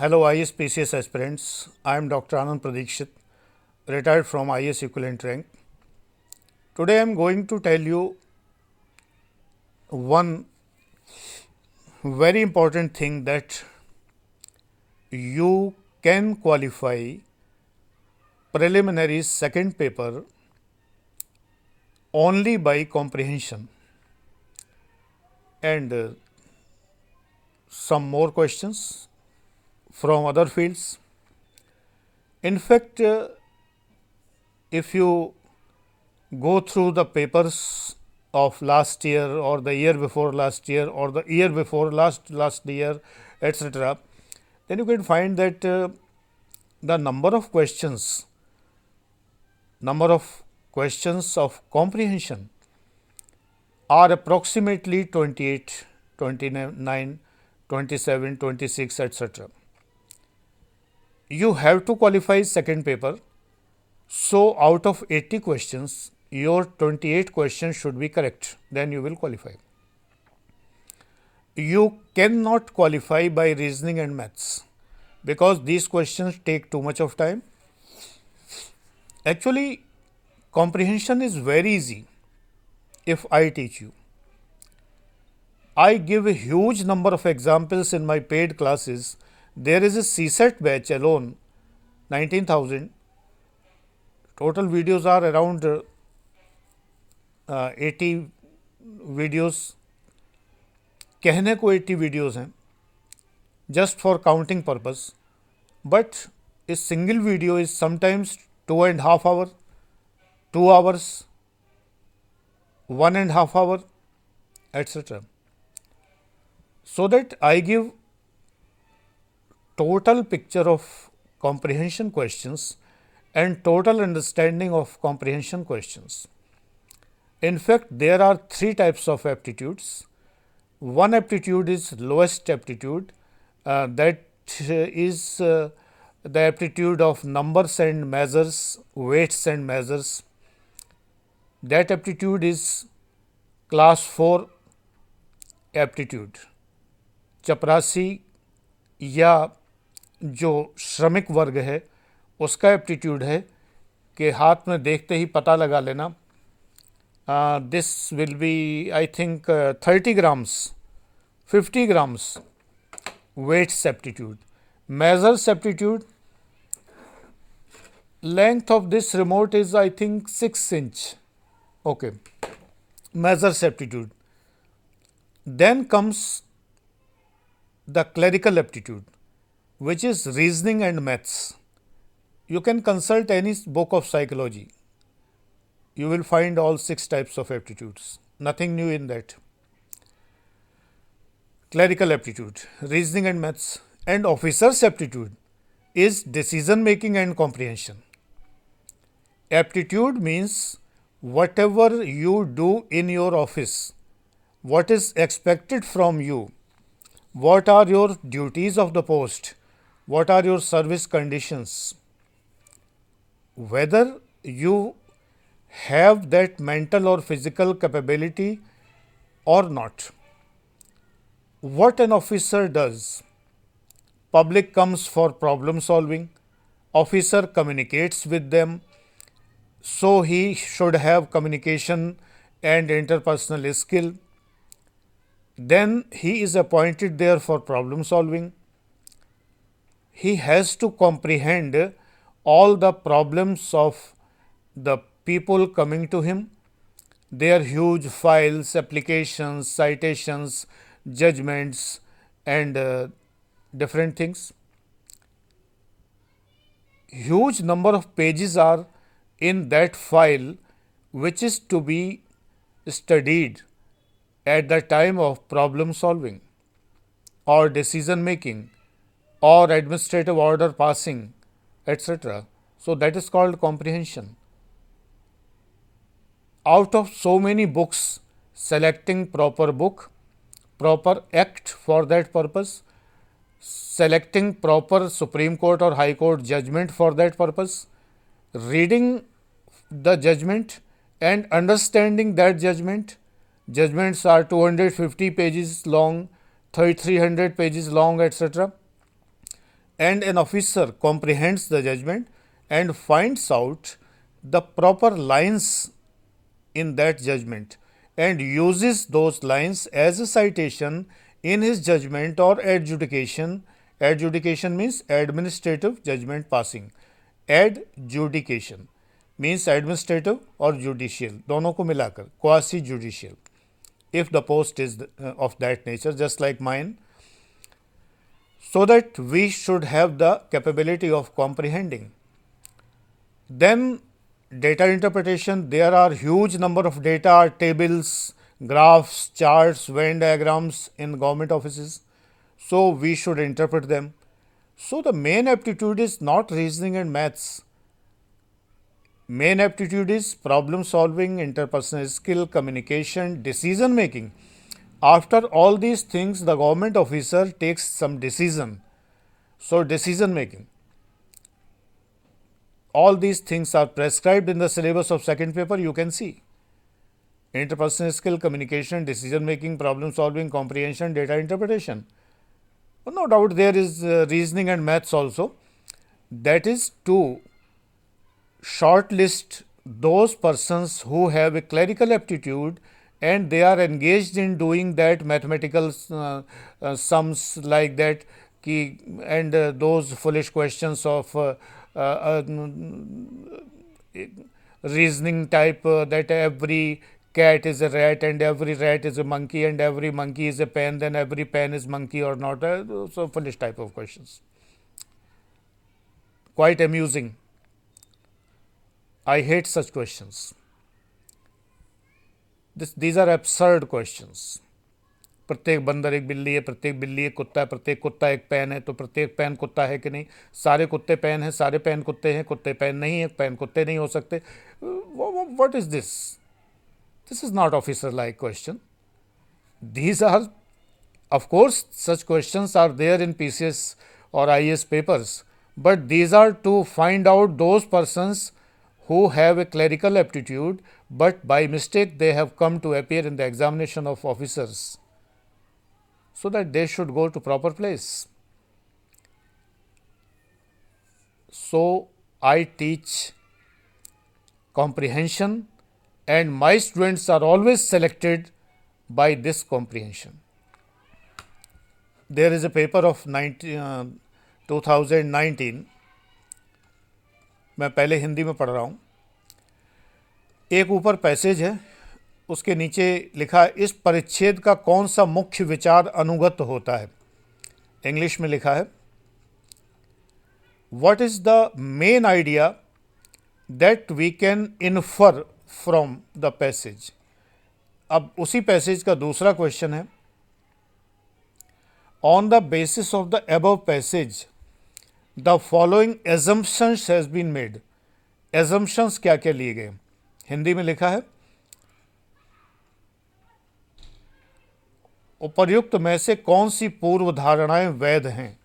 Hello IS PCS aspirants, I am Dr. Anand Pradikshit, retired from IS equivalent rank. Today I am going to tell you one very important thing that you can qualify preliminary second paper only by comprehension and uh, some more questions from other fields. In fact, uh, if you go through the papers of last year or the year before last year or the year before last last year etc then you can find that uh, the number of questions number of questions of comprehension are approximately 28 29 27 26 etc you have to qualify second paper so out of 80 questions your 28 questions should be correct, then you will qualify. You cannot qualify by reasoning and maths because these questions take too much of time. Actually, comprehension is very easy if I teach you. I give a huge number of examples in my paid classes There is a CSET batch alone, 19,000. Total videos are around eighty videos कहने को eighty videos हैं just for counting purpose but a single video is sometimes two and half hour two hours one and half hour etcetera so that I give total picture of comprehension questions and total understanding of comprehension questions. In fact, there are three types of aptitudes. One aptitude is lowest aptitude uh, that uh, is uh, the aptitude of numbers and measures, weights and measures. That aptitude is class 4 aptitude. Chaprasi या जो श्रमिक वर्ग है, उसका aptitude है कि हाथ में देखते ही पता लगा लेना। This will be I think thirty grams fifty grams weights aptitude measure aptitude length of this remote is I think six inch okay measure aptitude then comes the clerical aptitude which is reasoning and maths you can consult any book of psychology you will find all six types of aptitudes, nothing new in that. Clerical aptitude, reasoning and maths, and officer's aptitude is decision making and comprehension. Aptitude means whatever you do in your office, what is expected from you, what are your duties of the post, what are your service conditions, whether you have that mental or physical capability or not. What an officer does, public comes for problem solving, officer communicates with them, so he should have communication and interpersonal skill. Then he is appointed there for problem solving. He has to comprehend all the problems of the people coming to him, their huge files, applications, citations, judgments, and uh, different things. Huge number of pages are in that file which is to be studied at the time of problem solving or decision making or administrative order passing etc. So, that is called comprehension out of so many books, selecting proper book, proper act for that purpose, selecting proper Supreme Court or High Court judgment for that purpose, reading the judgment and understanding that judgment. Judgments are 250 pages long, 300 pages long, etc and an officer comprehends the judgment and finds out the proper lines in that judgment and uses those lines as a citation in his judgment or adjudication. Adjudication means administrative judgment passing. Adjudication means administrative or judicial, दोनों को मिलाकर quasi judicial. If the post is uh, of that nature, just like mine, so that we should have the capability of comprehending. Then data interpretation, there are huge number of data, tables, graphs, charts, Venn diagrams in government offices. So, we should interpret them. So, the main aptitude is not reasoning and maths. Main aptitude is problem solving, interpersonal skill, communication, decision making. After all these things, the government officer takes some decision. So, decision making. All these things are prescribed in the syllabus of second paper you can see. Interpersonal skill communication decision making problem solving comprehension data interpretation. Well, no doubt there is uh, reasoning and maths also. That is to shortlist those persons who have a clerical aptitude and they are engaged in doing that mathematical uh, uh, sums like that and uh, those foolish questions of uh, uh, reasoning type uh, that every cat is a rat and every rat is a monkey and every monkey is a pen then every pen is monkey or not uh, so foolish type of questions. Quite amusing. I hate such questions this these are absurd question प्रत्येक बंदर एक बिल्ली है, प्रत्येक बिल्ली एक कुत्ता है, प्रत्येक कुत्ता एक पैन है तो प्रत्येक पैन कुत्ता है कि नहीं? सारे कुत्ते पैन हैं, सारे पैन कुत्ते हैं, कुत्ते पैन नहीं है, पैन कुत्ते नहीं हो सकते। What is this this is not officer like question these are of course such question are there in P C S और I S papers but these are to find out those persons who have a clerical aptitude but by mistake they have come to appear in the examination of officers so that they should go to proper place. So, I teach comprehension and my students are always selected by this comprehension. There is a paper of 19, uh, 2019 मैं पहले हिंदी में पढ़ रहा हूँ एक ऊपर passage है, उसके नीचे लिखा है, इस परिच्छेद का कौन सा मुख्य विचार अनुगत होता है? इंग्लिश में लिखा है what is the main idea that we can infer from the passage अब उसी पैसेज का दूसरा क्वेश्चन है on the basis of the above passage the following assumptions has been made assumptions क्या क्या लिए गए? हिंदी में लिखा है, उपर्युक्त में से कौन सी पूर्व धारणाएँ वैध हैं?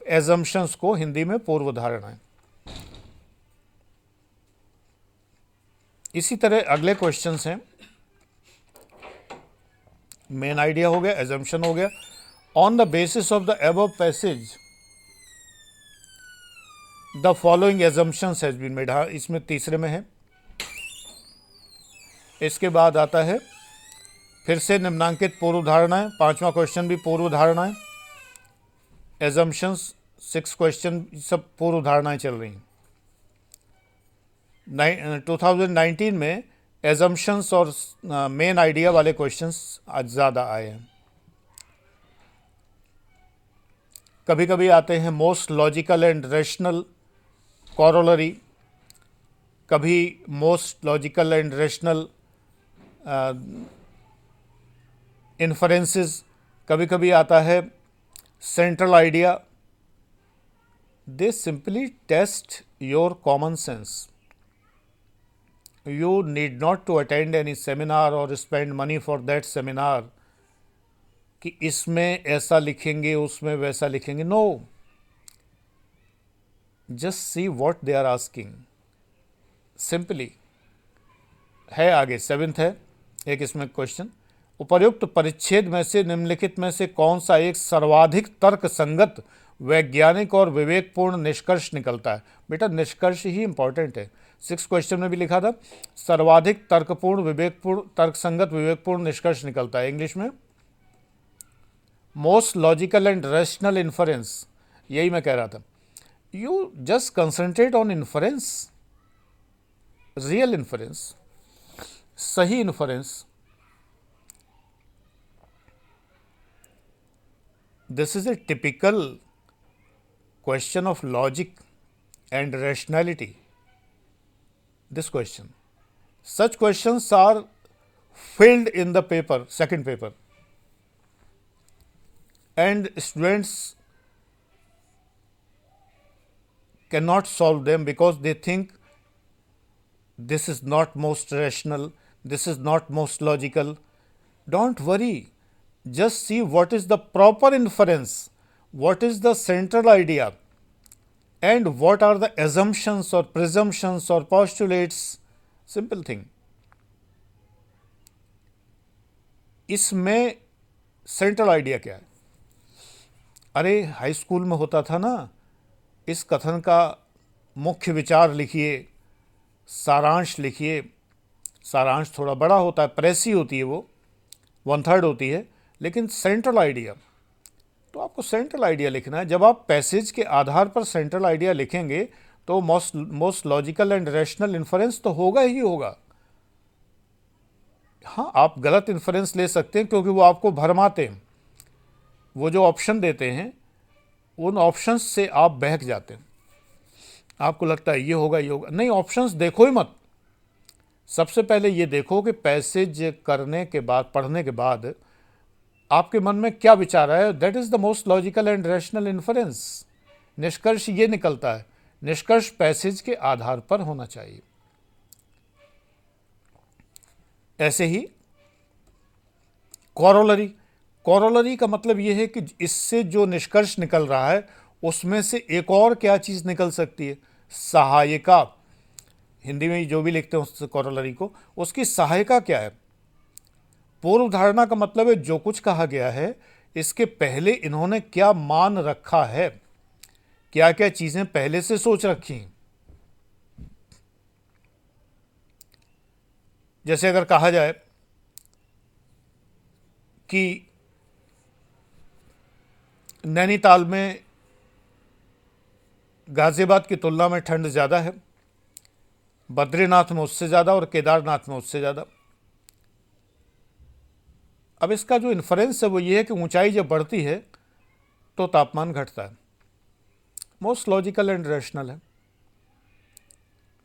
एजम्पन्स को हिंदी में पूर्व धारणाएँ इसी तरह अगले क्वेश्चन हैं। मेन आइडिया हो गया एजम्पन हो गया। On the basis of the above passage the following assumptions has been made हाँ इसमें तीसरे में है। इसके बाद आता है, फिर से निम्नांकित पूर्व धारणाएँ, पांचवा क्वेश्चन भी पूर्व धारणाएँ एजम्पन्स सिक्स क्वेश्चन सब पूर्व धारणाएँ चल रही हैं। टू थाउज़ेंड नाइनटीन में एजम्पन्स और मेन आइडिया वाले क्वेश्चंस आज ज़्यादा आए हैं। कभी कभी आते हैं most logical and rational corollary कभी most logical and rational inferences कभी कभी आता है central idea they simply test your common sense you need not to attend any seminar और spend money for that seminar कि इसमें ऐसा लिखेंगे, उसमें वैसा लिखेंगे। No just see what they are asking simply है आगे सेवेंथ है। एक इसमें क्वेश्चन उपर्युक्त परिच्छेद में से, निम्नलिखित में से कौन सा एक सर्वाधिक तर्क संगत वैज्ञानिक और विवेकपूर्ण निष्कर्ष निकलता है? बेटा, निष्कर्ष ही इंपॉर्टेंट है। सिक्स क्वेश्चन में भी लिखा था, सर्वाधिक तर्कपूर्ण, विवेकपूर्ण, तर्कसंगत, विवेकपूर्ण निष्कर्ष निकलता है। इंग्लिश में most logical and rational inference यही मैं कह रहा था। You just concentrate on inference real inference सही inference this is a typical question of logic and rationality this question such questions are filled in the paper second paper and students cannot solve them because they think this is not most rational this is not most logical don't worry just see what is the proper inference, what is the central idea, and what are the assumptions or presumptions or postulates. Simple thing. इसमें central idea क्या है अरे high school में होता था ना इस कथन का मुख्य विचार लिखिए सारांश लिखिए सारांश थोड़ा बड़ा होता है प्रेसी होती है वो वन थर्ड होती है, लेकिन सेंट्रल आइडिया तो आपको सेंट्रल आइडिया लिखना है। जब आप पैसेज के आधार पर सेंट्रल आइडिया लिखेंगे तो most most logical and rational inference तो होगा ही होगा। हाँ आप गलत इन्फ्रेंस ले सकते हैं, क्योंकि वो आपको भरमाते हैं। वो जो ऑप्शन देते हैं, उन ऑप्शंस से आप बहक जाते हैं। आपको लगता है ये होगा ये होगा। नहीं ऑप्शंस देखो ही मत। सबसे पहले ये देखो कि पैसेज करने के बाद, पढ़ने के बाद आपके मन में क्या विचार है that is the most logical and rational inference निष्कर्ष ये निकलता है, निष्कर्ष पैसेज के आधार पर होना चाहिए। ऐसे ही कॉरोलरी कॉरोलरी का मतलब यह है कि इससे जो निष्कर्ष निकल रहा है, उसमें से एक और क्या चीज़ निकल सकती है? सहायिका। हिंदी में जो भी लिखते हैं उस कॉरोलरी को, उसकी सहायिका क्या है? पूर्व धारणा का मतलब है जो कुछ कहा गया है, इसके पहले इन्होंने क्या मान रखा है? क्या क्या चीज़ें पहले से सोच रखी जैसे अगर कहा जाए कि नैनीताल में गाजियाबाद की तुलना में ठंड ज़्यादा है बद्रीनाथ में उससे ज़्यादा और केदारनाथ में उससे ज़्यादा। अब इसका जो इन्फ्रेंस है वो ये है कि ऊंचाई जब बढ़ती है तो तापमान घटता है। मोस्ट लॉजिकल एंड रैशनल है।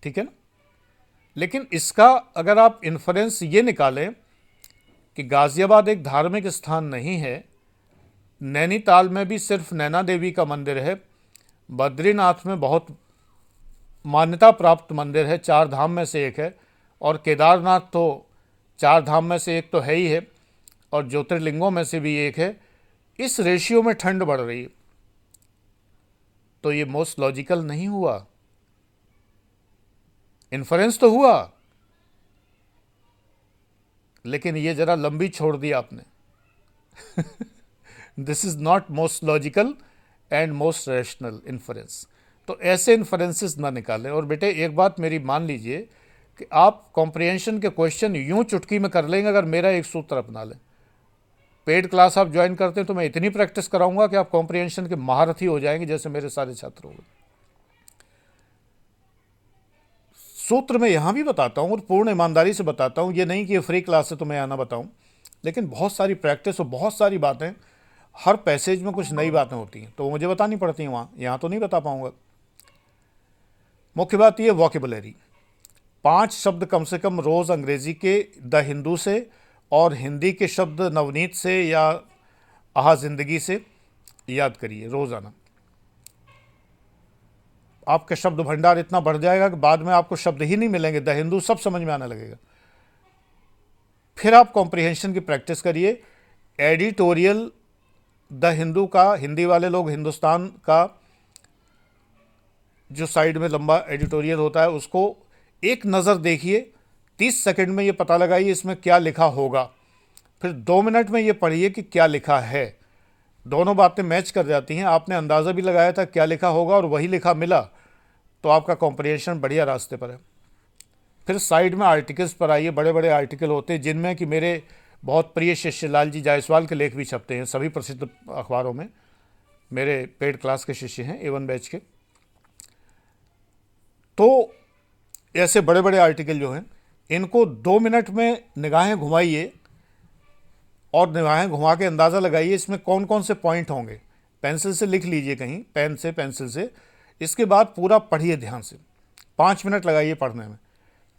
ठीक है ना? लेकिन इसका अगर आप इन्फ्रेंस ये निकालें कि गाजियाबाद एक धार्मिक स्थान नहीं है, नैनीताल में भी सिर्फ़ नैना देवी का मंदिर है, बद्रीनाथ में बहुत मान्यता प्राप्त मंदिर है, चार धाम में से एक है। और केदारनाथ तो चार धाम में से एक तो है ही है, और ज्योतिर्लिंगों में से भी एक है। इस रेशियो में ठंड बढ़ रही है। तो ये मोस्ट लॉजिकल नहीं हुआ। इन्फ्रेंस तो हुआ। लेकिन ये जरा लंबी छोड़ दी आपने। This is not most logical and most rational inference तो ऐसे इन्फ्रेंसेस ना निकालें। और बेटे, एक बात मेरी मान लीजिए कि आप कॉम्प्रिहेंशन के क्वेश्चन यूँ चुटकी में कर लेंगे अगर मेरा एक सूत्र अपना लें। पेड क्लास आप ज्वाइन करते हैं तो मैं इतनी प्रैक्टिस कराऊँगा कि आप कॉम्प्रिहेंशन के महारथी हो जाएँगे जैसे मेरे सारे छात्र हो गए। सूत्र में यहाँ भी बताता हूँ और पूर्ण ईमानदारी से बताता हूँ। ये नहीं कि ये फ्री क्लास तो मैं आना बताऊँ। लेकिन बहुत सारी प्रैक्टिस और बहुत सारी बातें, हर पैसेज में कुछ नई बातें होती हैं। तो मुझे बतानी पड़ती हैं वहाँ। यहाँ तो नहीं बता पाऊँगा। मुख्य बात यह वॉकेबलरी पाँच शब्द कम से कम रोज़ अंग्रेज़ी के द हिंदू से और हिंदी के शब्द नवनीत से या आहा ज़िंदगी से याद करिए, रोज़ाना। आपका शब्द भंडार इतना बढ़ जाएगा कि बाद में आपको शब्द ही नहीं मिलेंगे, द हिंदू सब समझ में आने लगेगा। फिर आप कॉम्प्रिहेंशन की प्रैक्टिस करिए। एडिटोरियल द हिंदू का, हिंदी वाले लोग हिंदुस्तान का जो साइड में लंबा एडिटोरियल होता है, उसको एक नज़र देखिए, तीस सेकंड में ये पता लगाइए इसमें क्या लिखा होगा। फिर दो मिनट में ये पढ़िए कि क्या लिखा है। दोनों बातें मैच कर जाती हैं। आपने अंदाज़ा भी लगाया था क्या लिखा होगा और वही लिखा मिला तो आपका कॉम्प्रिहेंशन बढ़िया रास्ते पर है। फिर साइड में आर्टिकल्स पर आइए बड़े बड़े आर्टिकल होते हैं, जिनमें कि मेरे बहुत प्रिय शिष्य लालजी जायसवाल के लेख भी छपते हैं, सभी प्रसिद्ध अखबारों में। मेरे पेड क्लास के शिष्य हैं एवन बैच के। तो ऐसे बड़े बड़े आर्टिकल जो हैं, इनको दो मिनट में निगाहें घुमाइए और निगाहें घुमा के अंदाज़ा लगाइए इसमें कौन कौन से पॉइंट होंगे। पेंसिल से लिख लीजिए कहीं, पेन से, पेंसिल से। इसके बाद पूरा पढ़िए ध्यान से। पाँच मिनट लगाइए पढ़ने में।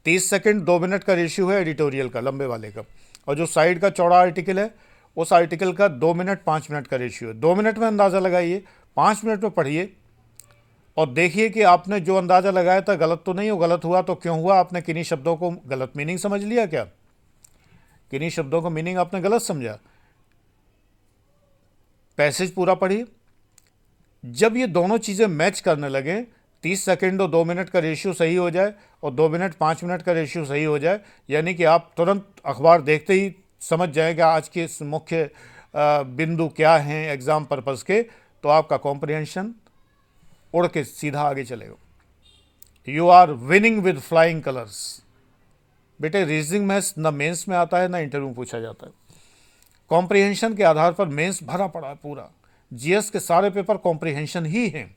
तीस सेकंड, दो मिनट का रेशियो है एडिटोरियल का, लंबे वाले का। और जो साइड का चौड़ा आर्टिकल है, उस आर्टिकल का दो मिनट, पाँच मिनट का रेशियो है। दो मिनट में अंदाज़ा लगाइए, पाँच मिनट में पढ़िए। और देखिए कि आपने जो अंदाज़ा लगाया था गलत तो नहीं हो, गलत हुआ तो क्यों हुआ? आपने किन्हीं शब्दों को गलत मीनिंग समझ लिया क्या? किन्हीं शब्दों को मीनिंग आपने गलत समझा? पैसेज पूरा पढ़िए। जब ये दोनों चीज़ें मैच करने लगें, तीस सेकेंड और दो मिनट का रेशियो सही हो जाए और दो मिनट पाँच मिनट का रेशियो सही हो जाए, यानी कि आप तुरंत अखबार देखते ही समझ जाएँगे आज के मुख्य बिंदु क्या हैं एग्ज़ाम पर्पज़ के तो आपका कॉम्प्रिहेंशन उड़ के सीधा आगे चले चलेगा you are winning with flying colours बेटे रीजनिंग मैथ्स न मेंस में आता है, ना इंटरव्यू पूछा जाता है। कॉम्प्रिहेंशन के आधार पर मेंस भरा पड़ा है पूरा। जीएस के सारे पेपर कॉम्प्रिहेंशन ही हैं।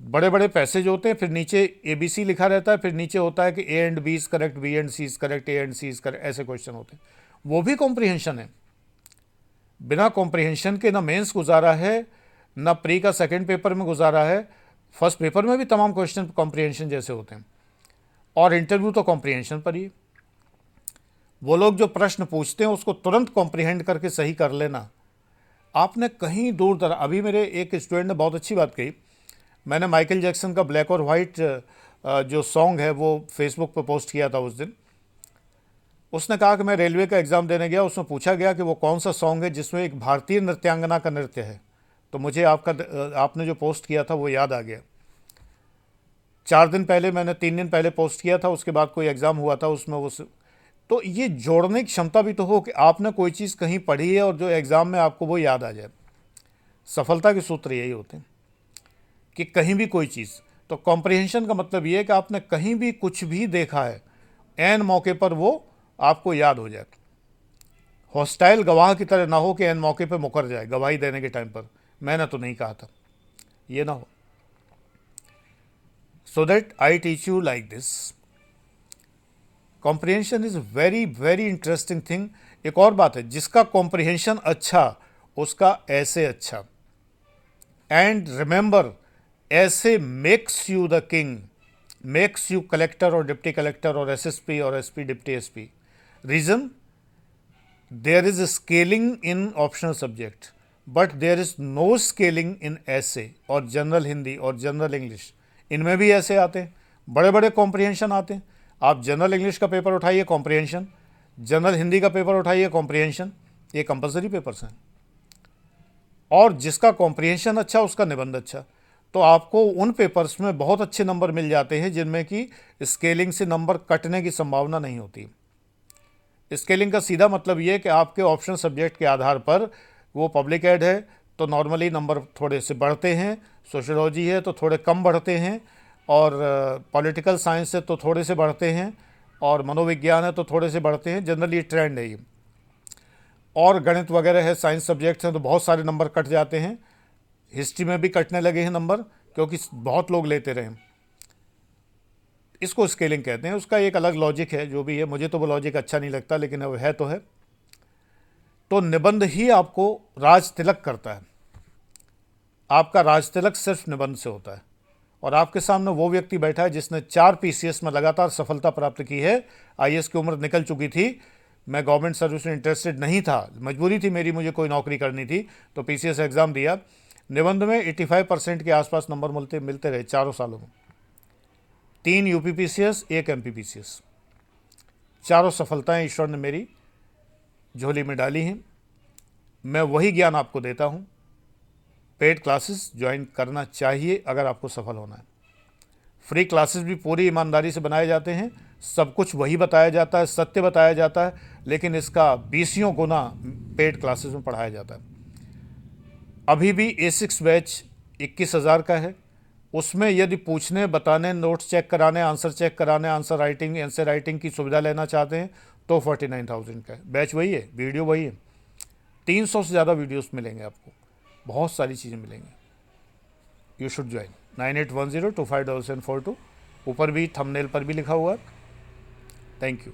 बड़े बड़े पैसेज होते हैं, फिर नीचे ए बी सी लिखा रहता है, फिर नीचे होता है कि A and B is correct B and C is correct A and C is correct ऐसे क्वेश्चन होते हैं। वो भी कॉम्प्रिहेंशन है। बिना कॉम्प्रिहेंशन के ना मेंस गुजारा है ना प्री का सेकेंड पेपर में गुजारा है। फ़र्स्ट पेपर में भी तमाम क्वेश्चन कॉम्प्रिहेंशन जैसे होते हैं। और इंटरव्यू तो कॉम्प्रिहेंशन पर ही वो लोग जो प्रश्न पूछते हैं, उसको तुरंत कॉम्प्रिहेंड करके सही कर लेना। आपने कहीं दूर दर, अभी मेरे एक स्टूडेंट ने बहुत अच्छी बात कही। मैंने माइकल जैक्सन का ब्लैक और वाइट जो सॉन्ग है, वो फेसबुक पर पोस्ट किया था उस दिन। उसने कहा कि मैं रेलवे का एग्ज़ाम देने गया। उसमें पूछा गया कि वो कौन सा सॉन्ग है जिसमें एक भारतीय नृत्यांगना का नृत्य है। तो मुझे आपका आपने जो पोस्ट किया था वो याद आ गया। चार दिन पहले मैंने, तीन दिन पहले पोस्ट किया था, उसके बाद कोई एग्ज़ाम हुआ था, उसमें उस तो ये जोड़ने की क्षमता भी तो हो कि आपने कोई चीज़ कहीं पढ़ी है और जो एग्ज़ाम में आपको वो याद आ जाए। सफलता के सूत्र यही होते हैं कि कहीं भी कोई चीज़। तो कॉम्प्रिहेंशन का मतलब ये है कि आपने कहीं भी कुछ भी देखा है, एन मौके पर वो आपको याद हो जाए। हॉस्टाइल गवाह की तरह ना हो कि एन मौके पर मुकर जाए, गवाही देने के टाइम पर। मैंने तो नहीं कहा था। ये ना हो। So that I teach you like this comprehension is very very interesting thing एक और बात है, जिसका कॉम्प्रिहेंशन अच्छा उसका ऐसे अच्छा। एंड रिमेंबर ऐसे makes you the king makes you collector और डिप्टी कलेक्टर और एसएसपी और SP deputy SP reason there is scaling in optional subject but there is no scaling in ऐसे और जनरल हिंदी और जनरल इंग्लिश इनमें भी ऐसे आते हैं बड़े बड़े कॉम्प्रिहेंशन आते हैं। आप जनरल इंग्लिश का पेपर उठाइए कॉम्प्रिहेंशन जनरल हिंदी का पेपर उठाइए कॉम्प्रिहेंशन ये कंपलसरी पेपर्स हैं। और जिसका कॉम्प्रिहेंशन अच्छा उसका निबंध अच्छा। तो आपको उन पेपर्स में बहुत अच्छे नंबर मिल जाते हैं, जिनमें कि स्केलिंग से नंबर कटने की संभावना नहीं होती। स्केलिंग का सीधा मतलब ये कि आपके ऑप्शन सब्जेक्ट के आधार पर वो पब्लिक एड है तो नॉर्मली नंबर थोड़े से बढ़ते हैं सोशोलॉजी है तो थोड़े कम बढ़ते हैं, और पॉलिटिकल साइंस से तो थोड़े से बढ़ते हैं, और मनोविज्ञान है तो थोड़े से बढ़ते हैं जनरली ट्रेंड है ये। और गणित वगैरह है साइंस सब्जेक्ट्स हैं तो बहुत सारे नंबर कट जाते हैं। हिस्ट्री में भी कटने लगे हैं नंबर क्योंकि बहुत लोग लेते रहे इसको स्केलिंग कहते हैं, उसका एक अलग लॉजिक है, जो भी है, मुझे तो वो लॉजिक अच्छा नहीं लगता, लेकिन अब है तो है। तो निबंध ही आपको राज तिलक करता है। आपका राज तिलक सिर्फ़ निबंध से होता है। और आपके सामने वो व्यक्ति बैठा है जिसने चार पीसीएस में लगातार सफलता प्राप्त की है। आईएएस की उम्र निकल चुकी थी। मैं गवर्नमेंट सर्विस में इंटरेस्टेड नहीं था। मजबूरी थी मेरी, मुझे कोई नौकरी करनी थी। तो पीसीएस एग्ज़ाम दिया। निबंध में 85 परसेंट के आसपास नंबर मिलते मिलते रहे चारों सालों में। तीन यू एक एम चारों सफलताएँ ईश्वर ने मेरी। झोली में डाली हैं। मैं वही ज्ञान आपको देता हूँ। पेड क्लासेस ज्वाइन करना चाहिए अगर आपको सफल होना है। फ्री क्लासेस भी पूरी ईमानदारी से बनाए जाते हैं। सब कुछ वही बताया जाता है, सत्य बताया जाता है, लेकिन इसका बीसियों गुना पेड क्लासेस में पढ़ाया जाता है। अभी भी ए सिक्स बैच इक्कीस हज़ार का है। उसमें यदि पूछने, बताने नोट्स चेक कराने आंसर चेक कराने आंसर राइटिंग आंसर राइटिंग की सुविधा लेना चाहते हैं तो फोर्टी नाइन थाउज़ेंड का है। बैच वही है वीडियो वही है। तीन सौ से ज़्यादा वीडियोस मिलेंगे आपको। बहुत सारी चीज़ें मिलेंगी। You should join nine eight one zero two five double seven four two ऊपर भी थंबनेल पर भी लिखा हुआ है। Thank you